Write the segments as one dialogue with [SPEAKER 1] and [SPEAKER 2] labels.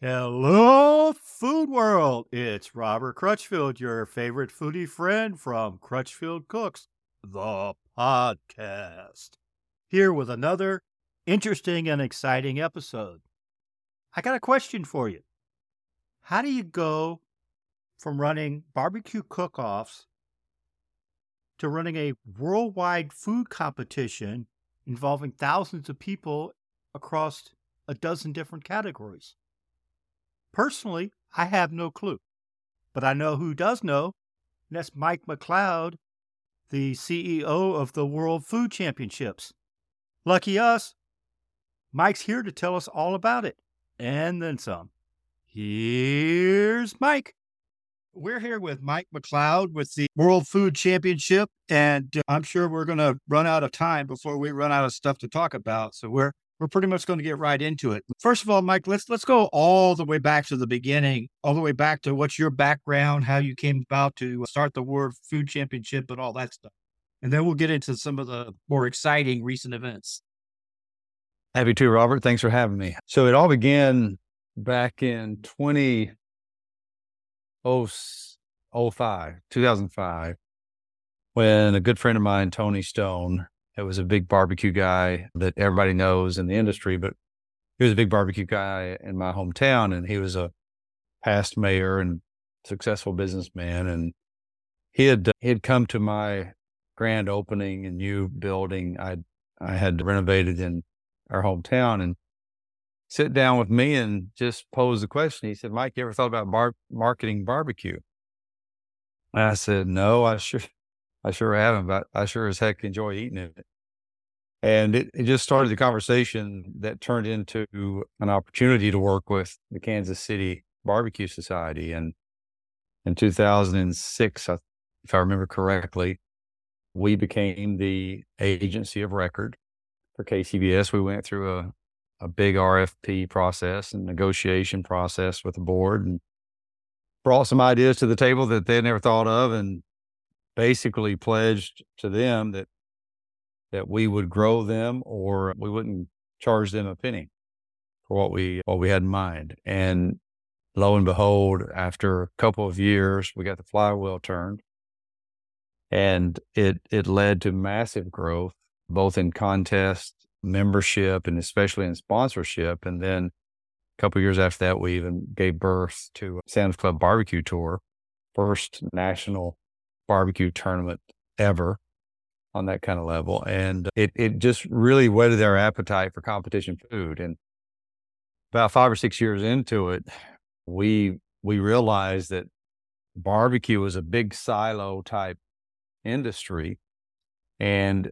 [SPEAKER 1] Hello, Food World. It's Robert Crutchfield, your favorite foodie friend from Crutchfield Cooks, the podcast. Here with another interesting and exciting episode. I got a question for you. How do you go from running barbecue cook offs to running a worldwide food competition involving thousands of people across a dozen different categories? Personally, I have no clue, but I know who does know, and that's Mike McCloud, the CEO of the World Food Championships. Lucky us, Mike's here to tell us all about it, and then some. Here's Mike. We're here with Mike McCloud with the World Food Championship, and uh, I'm sure we're going to run out of time before we run out of stuff to talk about. So we're we're pretty much going to get right into it. First of all, Mike, let's let's go all the way back to the beginning, all the way back to what's your background, how you came about to uh, start the World Food Championship, and all that stuff, and then we'll get into some of the more exciting recent events.
[SPEAKER 2] Happy to, Robert. Thanks for having me. So it all began back in 2005, 2005, when a good friend of mine, Tony Stone, it was a big barbecue guy that everybody knows in the industry, but he was a big barbecue guy in my hometown, and he was a past mayor and successful businessman. And he had uh, he had come to my grand opening and new building I I had renovated in our hometown, and sit down with me and just pose the question. He said, "Mike, you ever thought about bar- marketing barbecue?" And I said, "No, I sure I sure haven't, but I sure as heck enjoy eating it. And it, it just started the conversation that turned into an opportunity to work with the Kansas City Barbecue Society. And in 2006, if I remember correctly, we became the agency of record for KCBS. We went through a, a big RFP process and negotiation process with the board and brought some ideas to the table that they never thought of and basically pledged to them that that we would grow them or we wouldn't charge them a penny for what we what we had in mind. And lo and behold, after a couple of years, we got the flywheel turned. And it it led to massive growth, both in contest membership and especially in sponsorship. And then a couple years after that, we even gave birth to Sam's Club Barbecue Tour, first national barbecue tournament ever on that kind of level. And it, it just really whetted our appetite for competition food. And about five or six years into it, we, we realized that barbecue was a big silo type industry and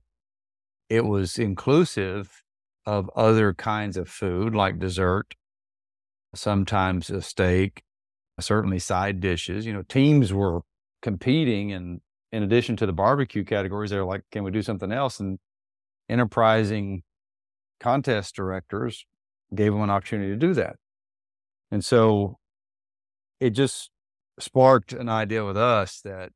[SPEAKER 2] it was inclusive of other kinds of food like dessert, sometimes a steak, certainly side dishes. You know, teams were competing and in addition to the barbecue categories, they're like, can we do something else? And enterprising contest directors gave them an opportunity to do that. And so it just sparked an idea with us that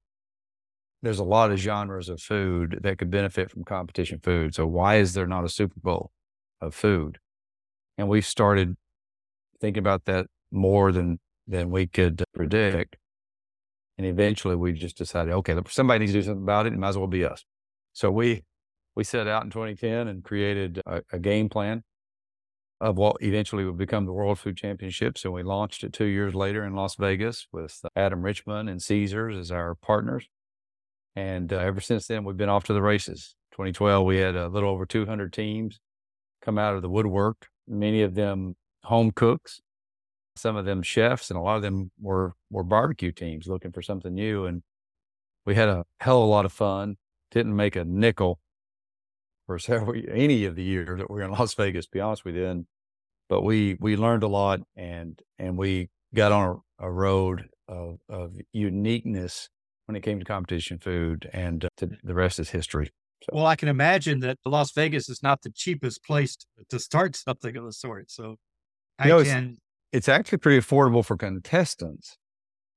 [SPEAKER 2] there's a lot of genres of food that could benefit from competition food. So why is there not a Super Bowl of food? And we started thinking about that more than than we could predict. And eventually we just decided, okay, somebody needs to do something about it. It might as well be us. So we, we set out in 2010 and created a, a game plan of what eventually would become the World Food Championships. And we launched it two years later in Las Vegas with Adam Richman and Caesars as our partners. And uh, ever since then, we've been off to the races. 2012, we had a little over 200 teams come out of the woodwork, many of them home cooks some of them chefs and a lot of them were were barbecue teams looking for something new and we had a hell of a lot of fun didn't make a nickel for several any of the year that we were in las vegas to be honest with you and, but we we learned a lot and and we got on a, a road of, of uniqueness when it came to competition food and uh, to, the rest is history
[SPEAKER 1] so. well i can imagine that las vegas is not the cheapest place to, to start something of the sort so I
[SPEAKER 2] know,
[SPEAKER 1] can
[SPEAKER 2] it's actually pretty affordable for contestants,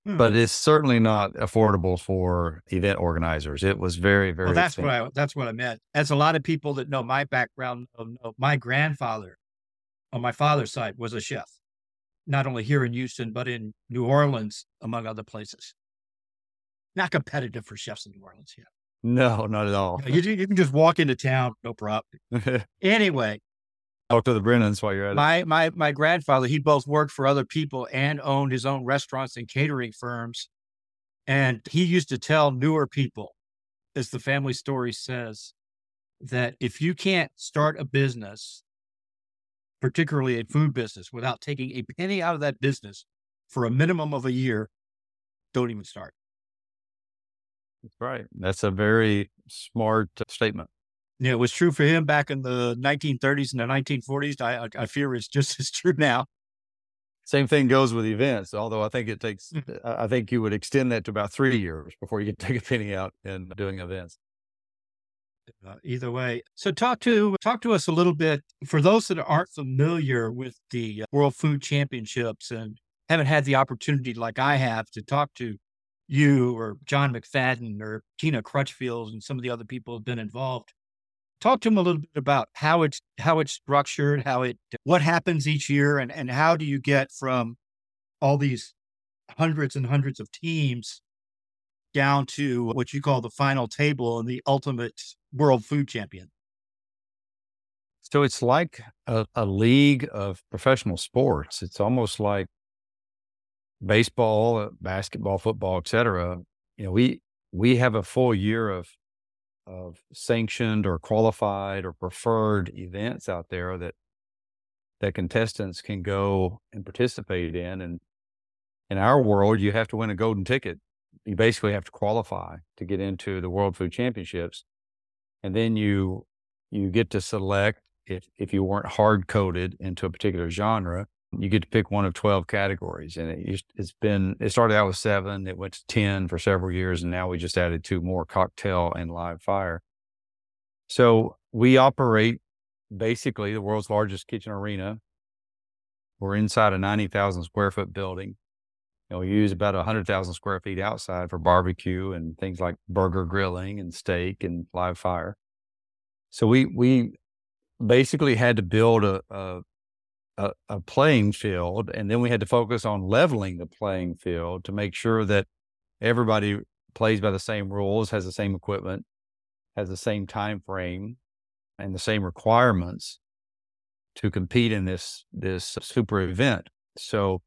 [SPEAKER 2] hmm. but it's certainly not affordable for event organizers. It was very, very.
[SPEAKER 1] Well, that's expensive. what I that's what I meant. As a lot of people that know my background, know, my grandfather on my father's side was a chef. not only here in Houston, but in New Orleans, among other places. Not competitive for chefs in New Orleans here.
[SPEAKER 2] No, not at all.
[SPEAKER 1] You, you can just walk into town, no problem. anyway,
[SPEAKER 2] talk to the Brennans while you're at
[SPEAKER 1] my, it. My my grandfather, he both worked for other people and owned his own restaurants and catering firms. And he used to tell newer people, as the family story says, that if you can't start a business, particularly a food business, without taking a penny out of that business for a minimum of a year, don't even start.
[SPEAKER 2] That's right. That's a very smart statement.
[SPEAKER 1] Yeah, it was true for him back in the 1930s and the 1940s. I, I fear it's just as true now.
[SPEAKER 2] Same thing goes with events, although I think it takes, mm-hmm. I think you would extend that to about three years before you can take a penny out in doing events.
[SPEAKER 1] Uh, either way, so talk to talk to us a little bit for those that aren't familiar with the uh, World Food Championships and haven't had the opportunity like I have to talk to you or John McFadden or Tina Crutchfield and some of the other people who have been involved. Talk to them a little bit about how it's how it's structured, how it what happens each year, and and how do you get from all these hundreds and hundreds of teams down to what you call the final table and the ultimate world food champion.
[SPEAKER 2] So it's like a, a league of professional sports. It's almost like baseball, basketball, football, etc. You know, we we have a full year of of sanctioned or qualified or preferred events out there that that contestants can go and participate in. And in our world, you have to win a golden ticket. You basically have to qualify to get into the World Food Championships, and then you you get to select if if you weren't hard coded into a particular genre you get to pick one of 12 categories and it, has been it started out with seven it went to 10 for several years and now we just added two more cocktail and live fire. So we operate basically the world's largest kitchen arena. We're inside a 90000 square foot building. And we use about 100000 square feet outside for barbecue and things like burger grilling and steak and live fire. So we we basically had to build a, a a, a, playing field, and then we had to focus on leveling the playing field to make sure that everybody plays by the same rules, has the same equipment, has the same time frame, and the same requirements to compete in this this super event. So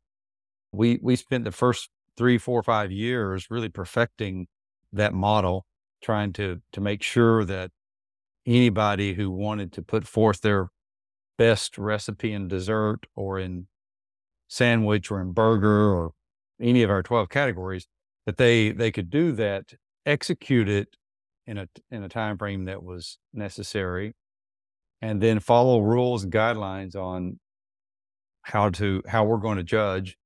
[SPEAKER 2] we we spent the first three, four, five years really perfecting that model, trying to to make sure that anybody who wanted to put forth their best recipe in dessert or in sandwich or in burger or any of our 12 categories that they they could do that execute it in a in a time frame that was necessary and then follow rules and guidelines on how to how we're going to judge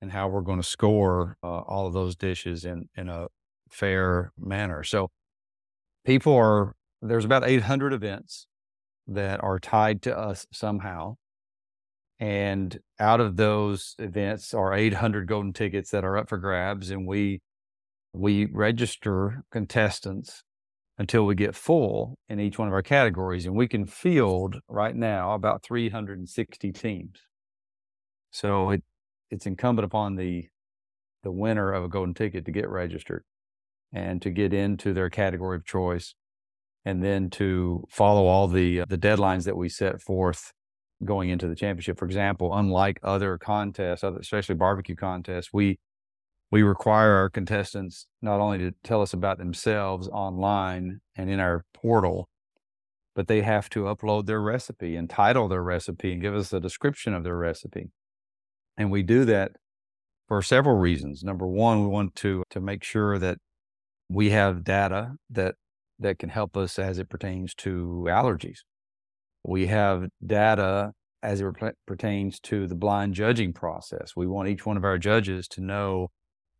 [SPEAKER 2] and how we're going to score uh, all of those dishes in in a fair manner. So people are there's about 800 events that are tied to us somehow. And out of those events are 800 golden tickets that are up for grabs. And we, we register contestants until we get full in each one of our categories. And we can field right now about 360 teams. So it, it's incumbent upon the, the winner of a golden ticket to get registered and to get into their category of choice and then to follow all the uh, the deadlines that we set forth going into the championship. For example, unlike other contests, especially barbecue contests, we we require our contestants not only to tell us about themselves online and in our portal, but they have to upload their recipe and title their recipe and give us a description of their recipe. And we do that for several reasons. Number one, we want to to make sure that we have data that that can help us as it pertains to allergies. We have data as it pertains to the blind judging process. We want each one of our judges to know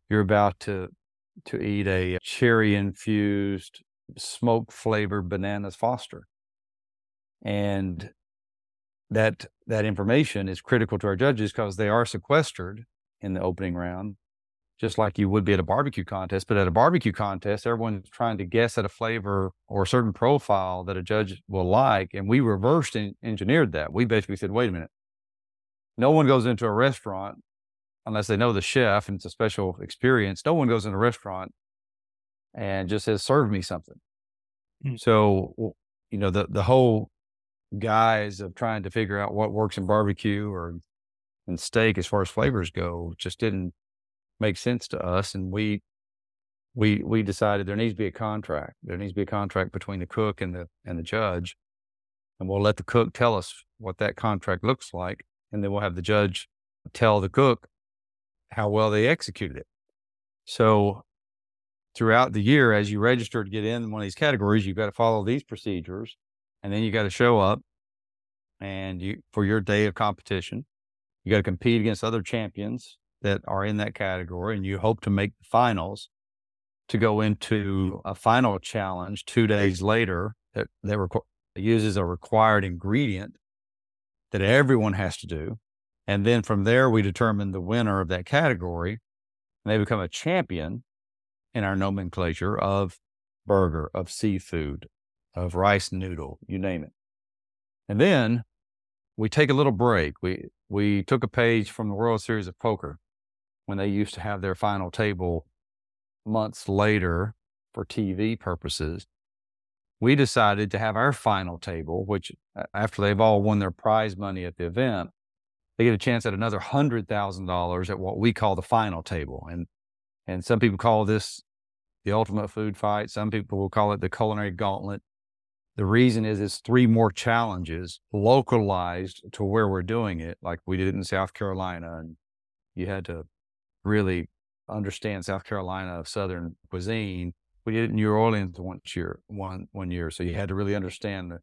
[SPEAKER 2] you're about to to eat a cherry infused smoke flavored bananas foster. And that that information is critical to our judges because they are sequestered in the opening round just like you would be at a barbecue contest. But at a barbecue contest, everyone's trying to guess at a flavor or a certain profile that a judge will like. And we reversed and engineered that. We basically said, wait a minute, no one goes into a restaurant unless they know the chef and it's a special experience. No one goes in a restaurant and just says, serve me something. Mm. So, you know, the, the whole guise of trying to figure out what works in barbecue or in steak as far as flavors go just didn't make sense to us. And we, we, we decided there needs to be a contract. There needs to be a contract between the cook and the, and the judge. And we'll let the cook tell us what that contract looks like. And then we'll have the judge tell the cook how well they executed it. So throughout the year, as you register to get in one of these categories, you've got to follow these procedures and then you got to show up and you for your day of competition you got to compete against other champions that are in that category and you hope to make the finals to go into a final challenge two days later that, that requ- uses a required ingredient that everyone has to do and then from there we determine the winner of that category and they become a champion in our nomenclature of burger of seafood of rice noodle, you name it. And then we take a little break. We we took a page from the World Series of Poker when they used to have their final table months later for TV purposes. We decided to have our final table, which after they've all won their prize money at the event, they get a chance at another hundred thousand dollars at what we call the final table. And and some people call this the ultimate food fight. Some people will call it the culinary gauntlet. The reason is it's three more challenges localized to where we're doing it, like we did in South Carolina. And you had to really understand South Carolina of Southern cuisine. We did it in New Orleans one year, one, one year. So you had to really understand the,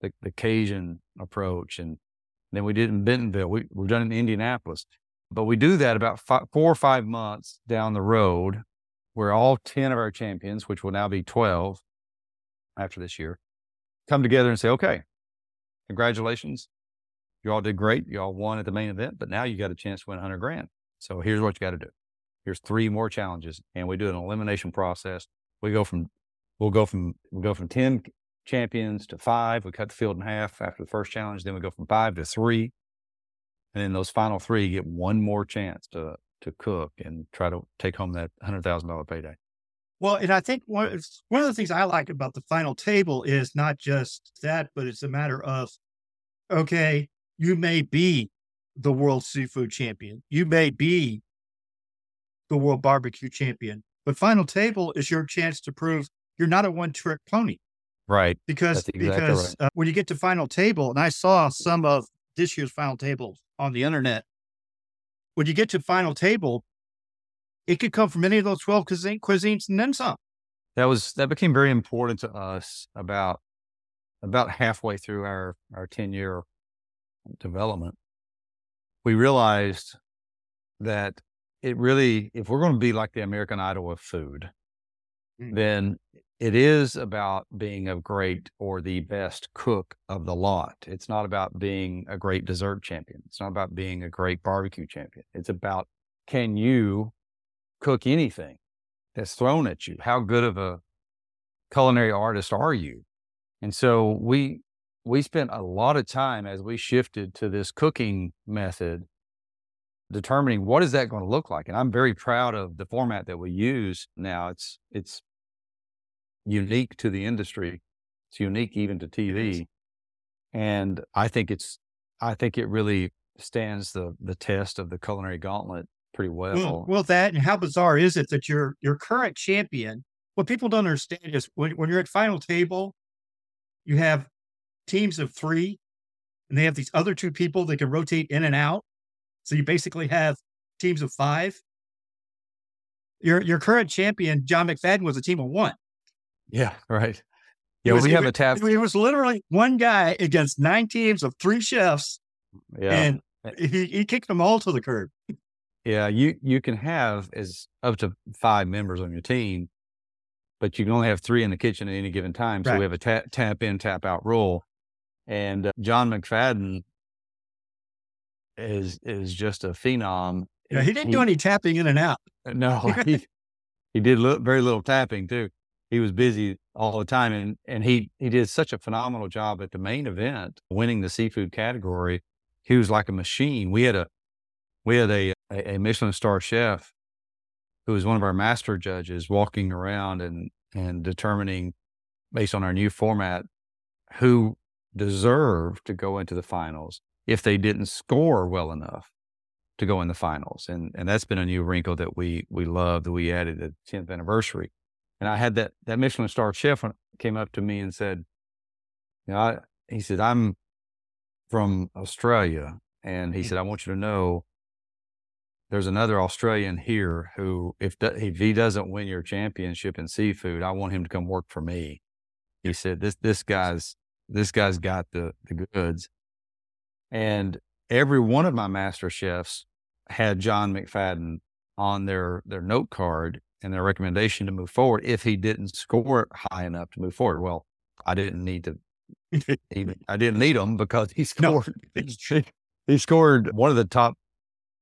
[SPEAKER 2] the, the Cajun approach. And then we did it in Bentonville. We, we've done it in Indianapolis. But we do that about five, four or five months down the road where all 10 of our champions, which will now be 12 after this year, come together and say, okay, congratulations. You all did great. You all won at the main event, but now you got a chance to win 100 grand. So here's what you got to do. Here's three more challenges, and we do an elimination process. We go from, we'll go from, we'll go from 10 champions to five. We cut the field in half after the first challenge. Then we go from five to three. And then those final three get one more chance to, to cook and try to take home that $100,000 payday.
[SPEAKER 1] Well, and I think one, one of the things I like about the final table is not just that, but it's a matter of, okay, you may be the world seafood champion, you may be the world barbecue champion, but final table is your chance to prove you're not a one trick pony.
[SPEAKER 2] Right.
[SPEAKER 1] Because exactly because right. Uh, when you get to final table, and I saw some of this year's final table on the internet, when you get to final table, it could come from any of those 12 cuisine, cuisines and then some.
[SPEAKER 2] That was, that became very important to us about, about halfway through our, our 10 year development. We realized that it really, if we're going to be like the American Idol of food, mm. then it is about being a great or the best cook of the lot. It's not about being a great dessert champion. It's not about being a great barbecue champion. It's about can you cook anything that's thrown at you. How good of a culinary artist are you? And so we we spent a lot of time as we shifted to this cooking method determining what is that going to look like and i'm very proud of the format that we use now it's it's unique to the industry it's unique even to tv and i think it's i think it really stands the the test of the culinary gauntlet pretty well.
[SPEAKER 1] well. Well, that and how bizarre is it that your your current champion? What people don't understand is when, when you're at final table, you have teams of three, and they have these other two people that can rotate in and out. So you basically have teams of five. Your your current champion, John McFadden, was a team of one.
[SPEAKER 2] Yeah, right. Yeah, was, we have a tap.
[SPEAKER 1] It was literally one guy against nine teams of three chefs. Yeah. And eh he, he kicked them all to the curb.
[SPEAKER 2] Yeah, you you can have as up to five members on your team, but you can only have three in the kitchen at any given time. So right. we have a tap, tap in, tap out rule. And uh, John McFadden is is just a phenom.
[SPEAKER 1] Yeah, he didn't he, do any tapping in and out.
[SPEAKER 2] Uh, no, he he did very little tapping too. He was busy all the time, and and he he did such a phenomenal job at the main event, winning the seafood category he was like a machine. We had a we had a a Michelin star chef who was one of our master judges walking around and and determining based on our new format who deserved to go into the finals if they didn't score well enough to go in the finals. And and that's been a new wrinkle that we we love that we added at 10th anniversary. And I had that that Michelin star chef came up to me and said, you know, I, he said, I'm from Australia. And he mm-hmm. said, I want you to know there's another Australian here who, if, if he doesn't win your championship in seafood, I want him to come work for me. He said, this, this guy's, this guy's got the, the goods. And every one of my master chefs had John McFadden on their, their note card and their recommendation to move forward if he didn't score high enough to move forward. Well, I didn't need to. I didn't need him because he scored. No. he, scored one of the top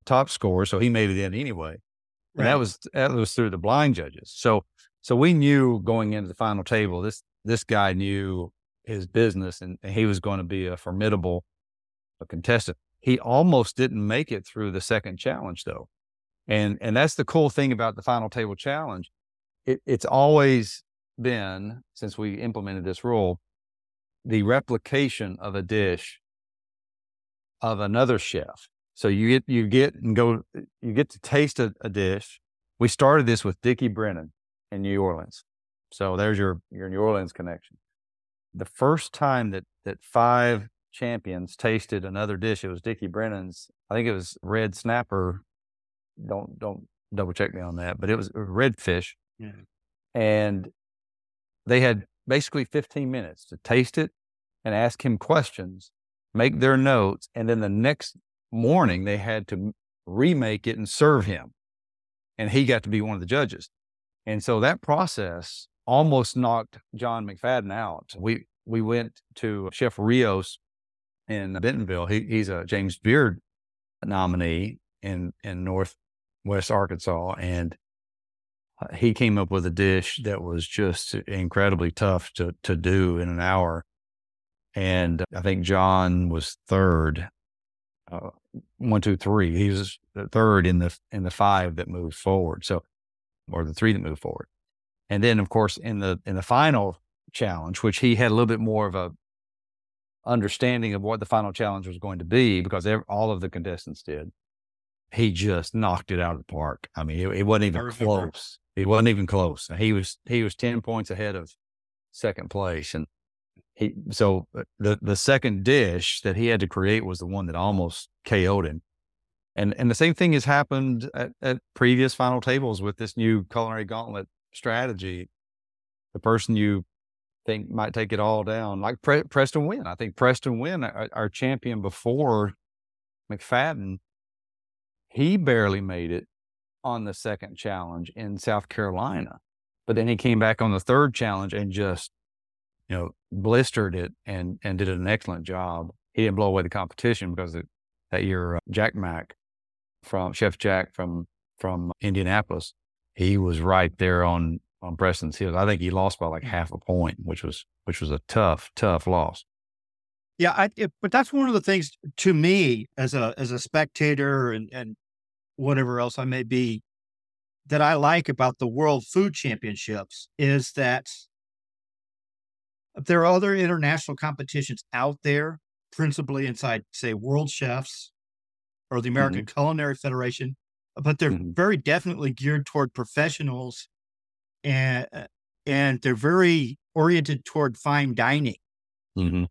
[SPEAKER 2] top scores, so he made it in anyway. Right. And that was that was through the blind judges. So so we knew going into the final table, this this guy knew his business, and, he was going to be a formidable a contestant. He almost didn't make it through the second challenge though. And and that's the cool thing about the final table challenge. It, it's always been since we implemented this rule, the replication of a dish of another chef. So you get you get and go you get to taste a, a dish. We started this with Dickie Brennan in New Orleans. So there's your your New Orleans connection. The first time that that five champions tasted another dish, it was Dickie Brennan's. I think it was red snapper don't don't double check me on that, but it was uh, redfish, yeah. and they had basically 15 minutes to taste it and ask him questions, make their notes, and then the next morning they had to remake it and serve him, and he got to be one of the judges, and so that process almost knocked John McFadden out. We we went to Chef Rios in Bentonville. He, he's a James Beard nominee in in North West Arkansas, and uh, he came up with a dish that was just incredibly tough to to do in an hour. And I think John was third, uh, one, two, three. He was third in the in the five that moved forward. So, or the three that moved forward. And then, of course, in the in the final challenge, which he had a little bit more of a understanding of what the final challenge was going to be because all of the contestants did he just knocked it out of the park. I mean, it, it wasn't even close. It wasn't even close. He was he was ten points ahead of second place, and he so uh, the the second dish that he had to create was the one that almost KO'd him. And and the same thing has happened at, at previous final tables with this new culinary gauntlet strategy. The person you think might take it all down, like Pre- Preston Wynn. I think Preston Wynn, our, our champion before McFadden, he barely made it on the second challenge in South Carolina. But then he came back on the third challenge and just, you know, blistered it and and did an excellent job. He didn't blow away the competition because it, that year uh, Jack Mack from Chef Jack from from Indianapolis, he was right there on on Preston's heels. I think he lost by like mm. half a point, which was which was a tough tough loss.
[SPEAKER 1] Yeah, I, it, but that's one of the things to me as a as a spectator and and whatever else I may be, that I like about the World Food Championships is that there are other international competitions out there, principally inside, say, World Chefs or the American mm-hmm. Culinary Federation, but they're mm-hmm. very definitely geared toward professionals and and they're very oriented toward fine dining. Mm-hmm.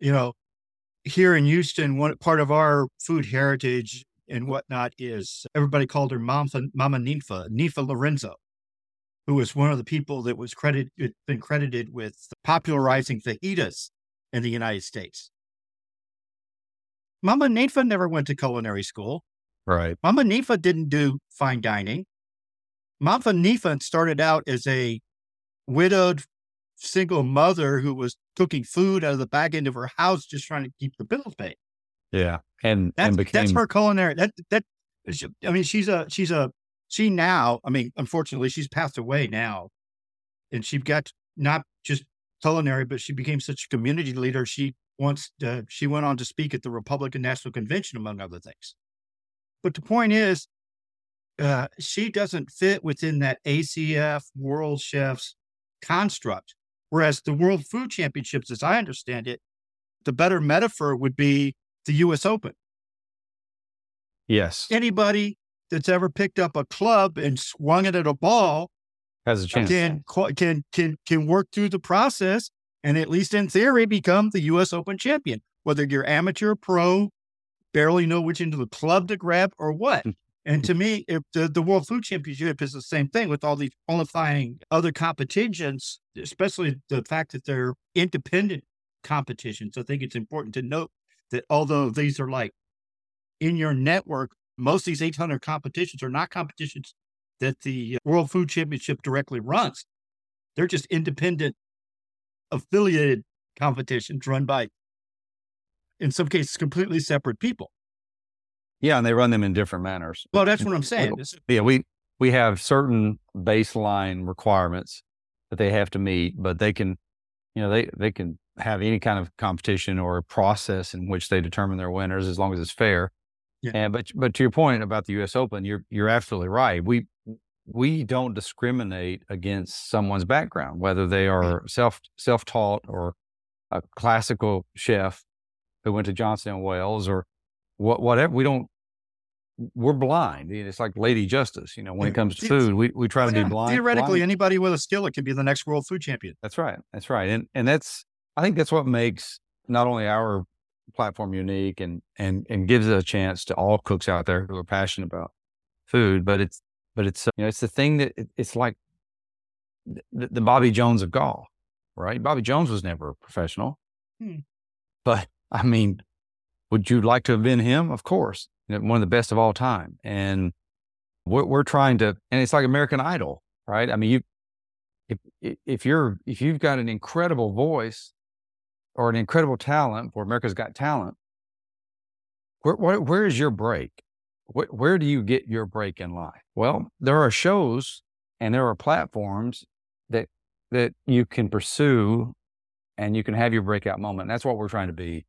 [SPEAKER 1] You know, here in Houston, one part of our food heritage and whatnot is everybody called her Mama, Mama Ninfa, Ninfa Laurenzo, who was one of the people that was credited, been credited with popularizing fajitas in the United States. Mama Ninfa never went to culinary school.
[SPEAKER 2] Right.
[SPEAKER 1] Mama Ninfa didn't do fine dining. Mama Ninfa started out as a widowed single mother who was cooking food out of the back end of her house, just trying to keep the bills paid.
[SPEAKER 2] Yeah, and
[SPEAKER 1] that's,
[SPEAKER 2] and became
[SPEAKER 1] that's her culinary. That that I mean, she's a she's a she now. I mean, unfortunately, she's passed away now, and she got not just culinary, but she became such a community leader. She once uh, she went on to speak at the Republican National Convention, among other things. But the point is, uh, she doesn't fit within that ACF World Chefs construct. Whereas the World Food Championships, as I understand it, the better metaphor would be the U.S. Open.
[SPEAKER 2] Yes.
[SPEAKER 1] Anybody that's ever picked up a club and swung it at a ball
[SPEAKER 2] has a chance.
[SPEAKER 1] Can can can can work through the process and at least in theory become the U.S. Open champion. Whether you're amateur, pro, barely know which end of the club to grab or what. Hmm. And hmm. to me, if the, the World Food Championship is the same thing with all these qualifying other competitions, especially the fact that they're independent competitions. I think it's important to note that although these are like in your network, most of these 800 competitions are not competitions that the World Food Championship directly runs. They're just independent, affiliated competitions run by, in some cases, completely separate people.
[SPEAKER 2] Yeah, and they run them in different manners.
[SPEAKER 1] Well, that's what I'm saying.
[SPEAKER 2] Yeah, we we have certain baseline requirements that they have to meet, but they can, you know, they they can have any kind of competition or process in which they determine their winners as long as it's fair. Yeah. And but but to your point about the U.S. Open, you're you're absolutely right. We we don't discriminate against someone's background, whether they are self self taught or a classical chef who went to Johnson and Wales or what whatever. We don't we're blind. It's like Lady Justice, you know, when it comes to food, we, we try to yeah, be blind.
[SPEAKER 1] Theoretically,
[SPEAKER 2] blind.
[SPEAKER 1] anybody with a skill, it could be the next world food champion.
[SPEAKER 2] That's right. That's right. And, and that's, I think that's what makes not only our platform unique and, and, and gives it a chance to all cooks out there who are passionate about food, but it's, but it's, you know, it's the thing that it, it's like the, the, Bobby Jones of golf, right? Bobby Jones was never a professional, hmm. but I mean, would you like to have been him? Of course one of the best of all time. And we're, we're trying to, and it's like American Idol, right? I mean, you, if, if you're, if you've got an incredible voice or an incredible talent, for America's Got Talent, where, where, where is your break? Where, where do you get your break in life? Well, there are shows and there are platforms that, that you can pursue and you can have your breakout moment. And that's what we're trying to be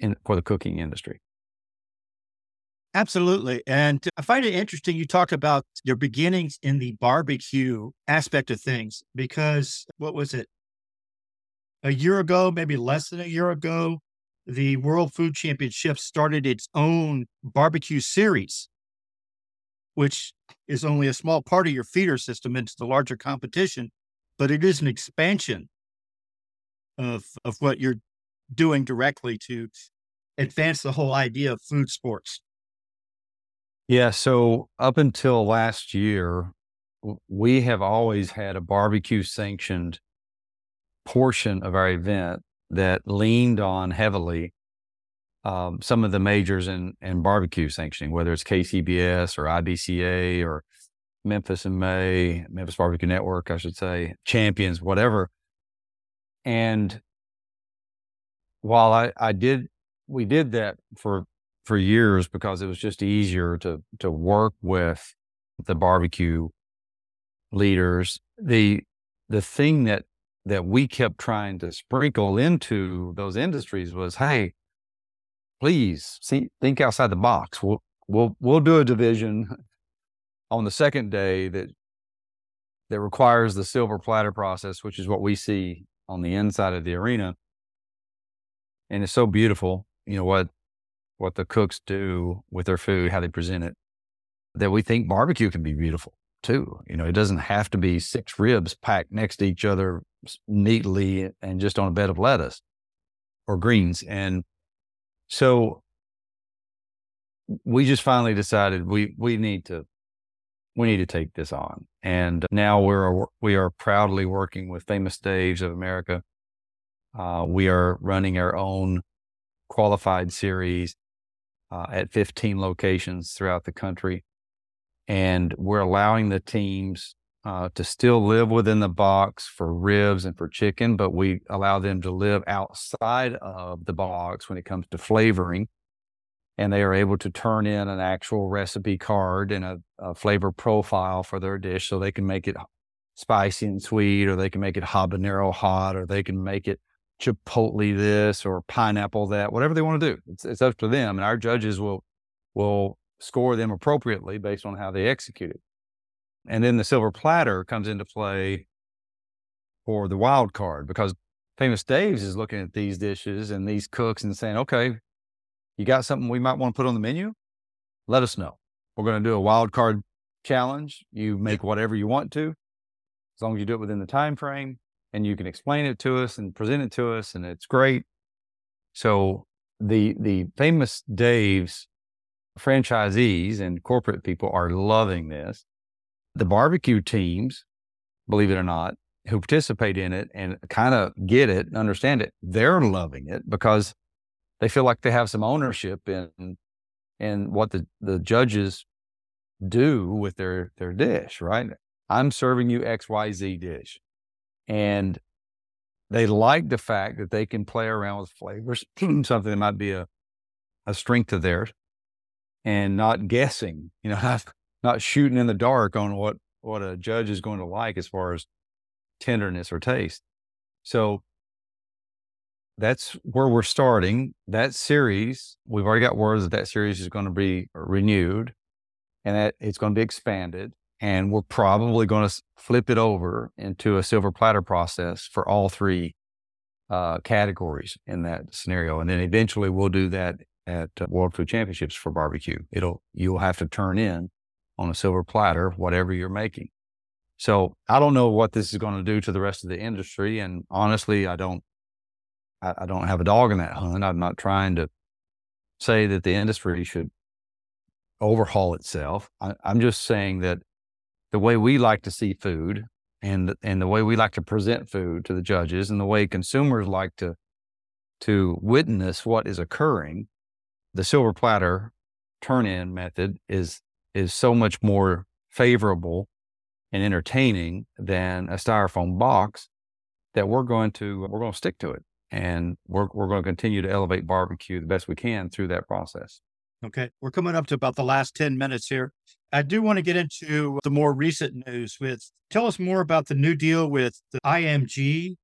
[SPEAKER 2] in for the cooking industry.
[SPEAKER 1] Absolutely. And I find it interesting you talked about your beginnings in the barbecue aspect of things because what was it? A year ago, maybe less than a year ago, the World Food Championship started its own barbecue series, which is only a small part of your feeder system into the larger competition, but it is an expansion of of what you're doing directly to advance the whole idea of food sports.
[SPEAKER 2] Yeah. So up until last year, we have always had a barbecue sanctioned portion of our event that leaned on heavily um, some of the majors in, in barbecue sanctioning, whether it's KCBS or IBCA or Memphis in May, Memphis Barbecue Network, I should say, champions, whatever. And while I, I did, we did that for for years because it was just easier to to work with the barbecue leaders. The the thing that that we kept trying to sprinkle into those industries was, hey, please see think outside the box. We'll we'll we'll do a division on the second day that that requires the silver platter process, which is what we see on the inside of the arena. And it's so beautiful. You know what what the cooks do with their food, how they present it, that we think barbecue can be beautiful too. You know, it doesn't have to be six ribs packed next to each other neatly and just on a bed of lettuce or greens. And so we just finally decided we we need to we need to take this on. And now we're we are proudly working with Famous Dave's of America. Uh, we are running our own qualified series uh, at 15 locations throughout the country. And we're allowing the teams uh, to still live within the box for ribs and for chicken, but we allow them to live outside of the box when it comes to flavoring. And they are able to turn in an actual recipe card and a, a flavor profile for their dish so they can make it spicy and sweet, or they can make it habanero hot, or they can make it chipotle this or pineapple that, whatever they want to do. It's, it's up to them. And our judges will, will score them appropriately based on how they execute it. And then the silver platter comes into play for the wild card because Famous Dave's is looking at these dishes and these cooks and saying, okay, you got something we might want to put on the menu? Let us know. We're going to do a wild card challenge. You make whatever you want to, as long as you do it within the time frame and you can explain it to us and present it to us and it's great. So the the famous Dave's franchisees and corporate people are loving this. The barbecue teams, believe it or not, who participate in it and kind of get it and understand it, they're loving it because they feel like they have some ownership in in what the, the judges do with their their dish, right? I'm serving you XYZ dish. And they like the fact that they can play around with flavors, something that might be a, a strength of theirs, and not guessing, you know, not, not shooting in the dark on what, what a judge is going to like as far as tenderness or taste. So that's where we're starting. That series, we've already got words that that series is going to be renewed and that it's going to be expanded. And we're probably going to flip it over into a silver platter process for all three uh, categories in that scenario. And then eventually we'll do that at uh, World Food Championships for barbecue. It'll, you'll have to turn in on a silver platter, whatever you're making. So I don't know what this is going to do to the rest of the industry. And honestly, I don't, I, I don't have a dog in that hunt. I'm not trying to say that the industry should overhaul itself. I, I'm just saying that the way we like to see food and and the way we like to present food to the judges and the way consumers like to to witness what is occurring, the silver platter turn in method is is so much more favorable and entertaining than a styrofoam box that we're going to we're going to stick to it and we're we're going to continue to elevate barbecue the best we can through that process.
[SPEAKER 1] Okay. We're coming up to about the last 10 minutes here. I do want to get into the more recent news with tell us more about the new deal with the IMG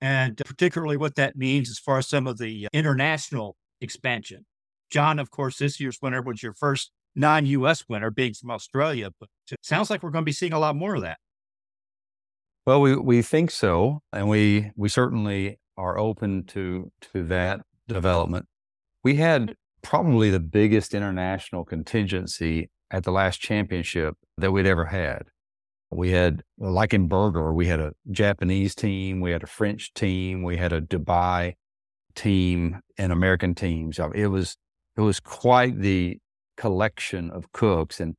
[SPEAKER 1] and particularly what that means as far as some of the international expansion. John, of course, this year's winner was your first non US winner, being from Australia, but it sounds like we're going to be seeing a lot more of that.
[SPEAKER 2] Well, we, we think so. And we, we certainly are open to, to that development. We had probably the biggest international contingency at the last championship that we'd ever had. We had, like in Burger, we had a Japanese team, we had a French team, we had a Dubai team, and American teams. It was it was quite the collection of cooks, and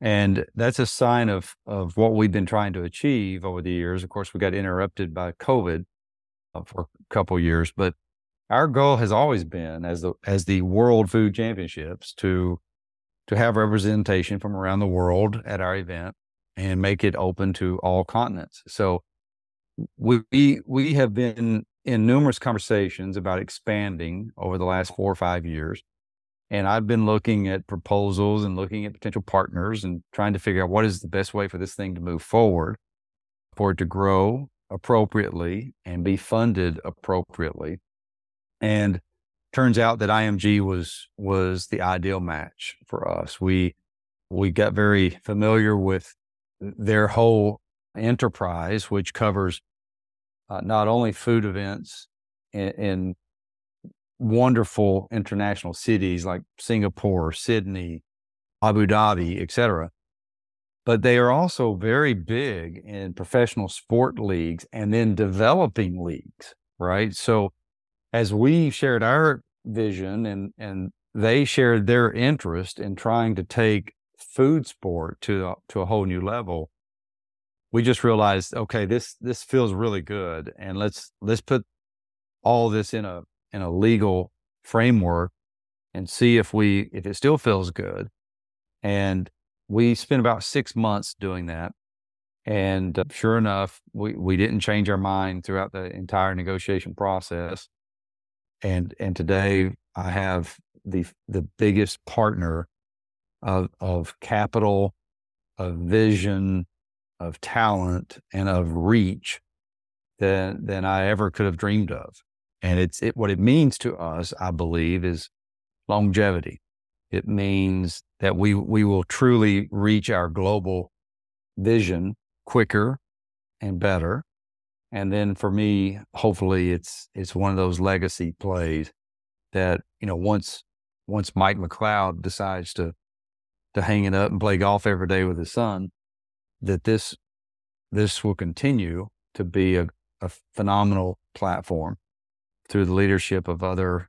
[SPEAKER 2] and that's a sign of of what we've been trying to achieve over the years. Of course, we got interrupted by COVID uh, for a couple years, but our goal has always been as the as the World Food Championships to to have representation from around the world at our event and make it open to all continents. So we we have been in numerous conversations about expanding over the last four or five years. And I've been looking at proposals and looking at potential partners and trying to figure out what is the best way for this thing to move forward, for it to grow appropriately and be funded appropriately. And turns out that IMG was was the ideal match for us. We we got very familiar with their whole enterprise, which covers uh, not only food events in, in, wonderful international cities like Singapore, Sydney, Abu Dhabi, etc. But they are also very big in professional sport leagues and then developing leagues, right? So as we shared our vision and and they shared their interest in trying to take food sport to to a whole new level. We just realized okay this this feels really good and let's let's put all this in a in a legal framework and see if we if it still feels good. And we spent about 6 months doing that and uh, sure enough we we didn't change our mind throughout the entire negotiation process and and today I have the the biggest partner of of capital, of vision, of talent, and of reach than than I ever could have dreamed of. And it's it, what it means to us, I believe, is longevity. It means that we we will truly reach our global vision quicker and better. And then for me, hopefully it's it's one of those legacy plays that, you know, once once Mike McCloud decides to to hang it up and play golf every day with his son, that this this will continue to be a, a phenomenal platform through the leadership of other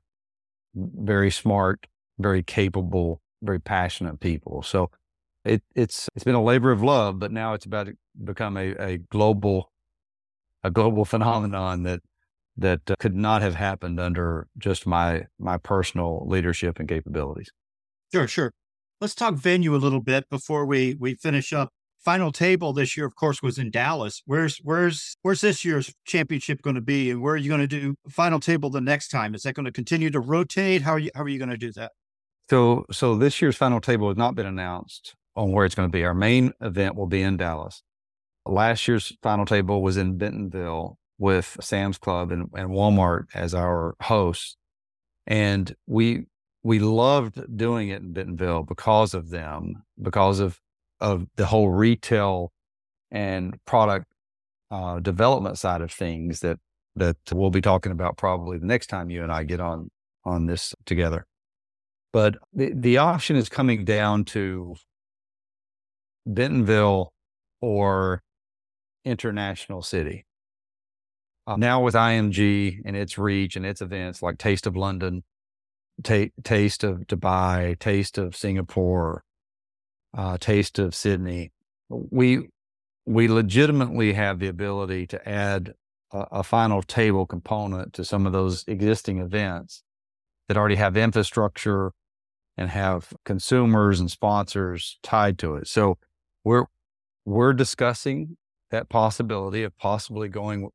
[SPEAKER 2] very smart, very capable, very passionate people. So it, it's it's been a labor of love, but now it's about to become a, a global a global phenomenon that that uh, could not have happened under just my my personal leadership and capabilities.
[SPEAKER 1] Sure, sure. Let's talk venue a little bit before we we finish up. Final table this year, of course, was in Dallas. Where's where's where's this year's championship going to be, and where are you going to do final table the next time? Is that going to continue to rotate? How are you how are you going to do that?
[SPEAKER 2] So so this year's final table has not been announced on where it's going to be. Our main event will be in Dallas. Last year's final table was in Bentonville with Sam's Club and, and Walmart as our hosts, and we we loved doing it in Bentonville because of them, because of of the whole retail and product uh, development side of things that that we'll be talking about probably the next time you and I get on on this together. But the, the option is coming down to Bentonville or International City. Uh, now with IMG and its reach and its events like Taste of London, ta- Taste of Dubai, Taste of Singapore, uh, Taste of Sydney, we we legitimately have the ability to add a, a, final table component to some of those existing events that already have infrastructure and have consumers and sponsors tied to it. So we're we're discussing that possibility of possibly going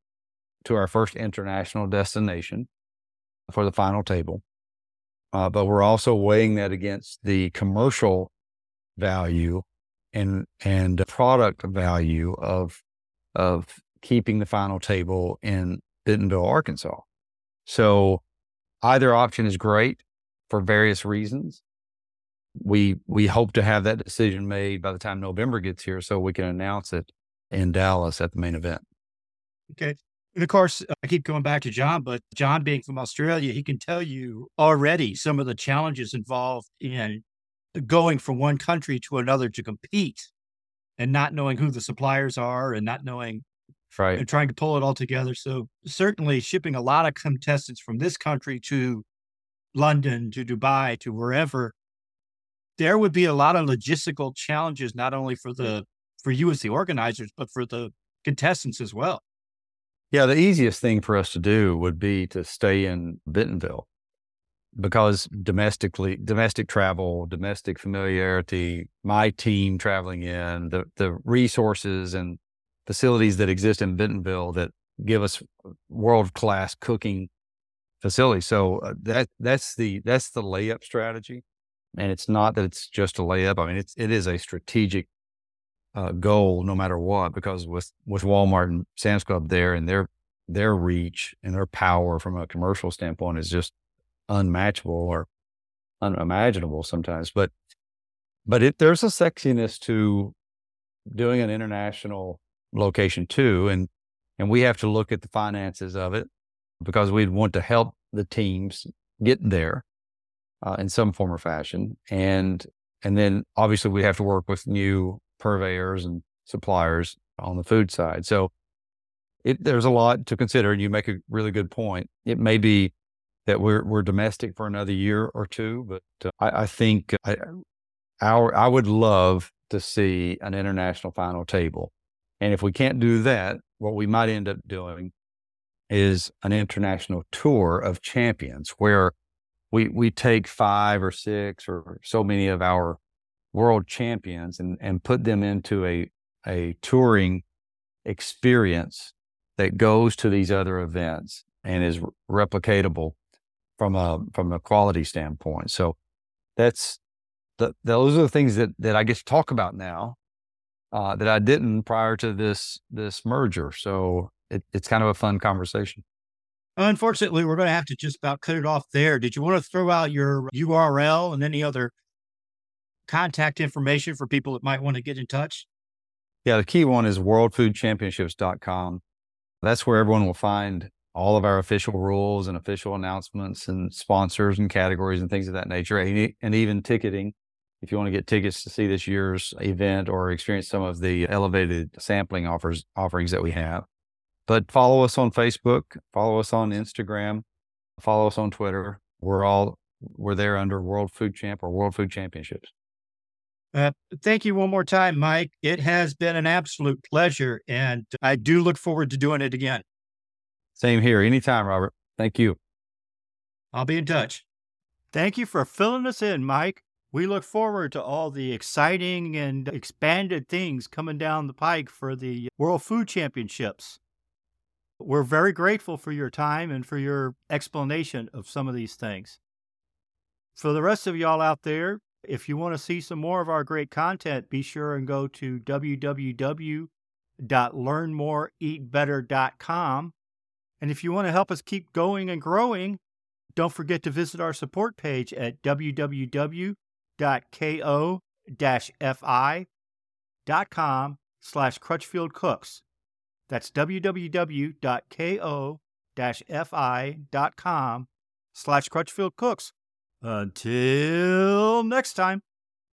[SPEAKER 2] to our first international destination for the final table. Uh, but we're also weighing that against the commercial value and and product value of of keeping the final table in Bentonville, Arkansas. So either option is great for various reasons. We we hope to have that decision made by the time November gets here, so we can announce it in Dallas at the main event.
[SPEAKER 1] Okay. And of course, uh, I keep going back to John, but John being from Australia, he can tell you already some of the challenges involved in going from one country to another to compete and not knowing who the suppliers are and not knowing
[SPEAKER 2] right
[SPEAKER 1] and trying to pull it all together. So certainly shipping a lot of contestants from this country to London, to Dubai, to wherever, there would be a lot of logistical challenges, not only for the for you as the organizers, but for the contestants as well.
[SPEAKER 2] Yeah, the easiest thing for us to do would be to stay in Bentonville because domestically, domestic travel, domestic familiarity, my team traveling in, the the resources and facilities that exist in Bentonville that give us world class cooking facilities. So uh, that that's the that's the layup strategy, and it's not that it's just a layup. I mean, it's it is a strategic uh, goal no matter what because with with Walmart and Sam's Club there and their their reach and their power from a commercial standpoint is just unmatchable or unimaginable sometimes. But but it, there's a sexiness to doing an international location too, and and we have to look at the finances of it because we'd want to help the teams get there uh, in some form or fashion, and and then obviously we have to work with new purveyors and suppliers on the food side. So it, there's a lot to consider, and you make a really good point. It may be that we're we're domestic for another year or two, but uh, I, I, think I, our I would love to see an international final table, and if we can't do that, what we might end up doing is an international tour of champions where we we take five or six or so many of our world champions and and put them into a a touring experience that goes to these other events and is replicatable from a from a quality standpoint. So that's the, those are the things that that I get to talk about now uh, that I didn't prior to this this merger. So it, it's kind of a fun conversation.
[SPEAKER 1] Unfortunately, we're going to have to just about cut it off there. Did you want to throw out your URL and any other contact information for people that might want to get in touch?
[SPEAKER 2] Yeah, the key one is worldfoodchampionships.com. That's where everyone will find all of our official rules and official announcements and sponsors and categories and things of that nature, and even ticketing. If you want to get tickets to see this year's event or experience some of the elevated sampling offers offerings that we have. But follow us on Facebook, follow us on Instagram, follow us on Twitter. We're all we're there under World Food Champ or World Food Championships.
[SPEAKER 1] Uh, thank you one more time, Mike. It has been an absolute pleasure, and I do look forward to doing it again.
[SPEAKER 2] Same here. Anytime, Robert. Thank you.
[SPEAKER 1] I'll be in touch. Thank you for filling us in, Mike. We look forward to all the exciting and expanded things coming down the pike for the World Food Championships. We're very grateful for your time and for your explanation of some of these things. For the rest of y'all out there, if you want to see some more of our great content, be sure and go to www.learnmoreeatbetter.com. And if you want to help us keep going and growing, don't forget to visit our support page at www.ko-fi.com slash Crutchfield Cooks. That's www.ko-fi.com slash Crutchfield Cooks. Until next time.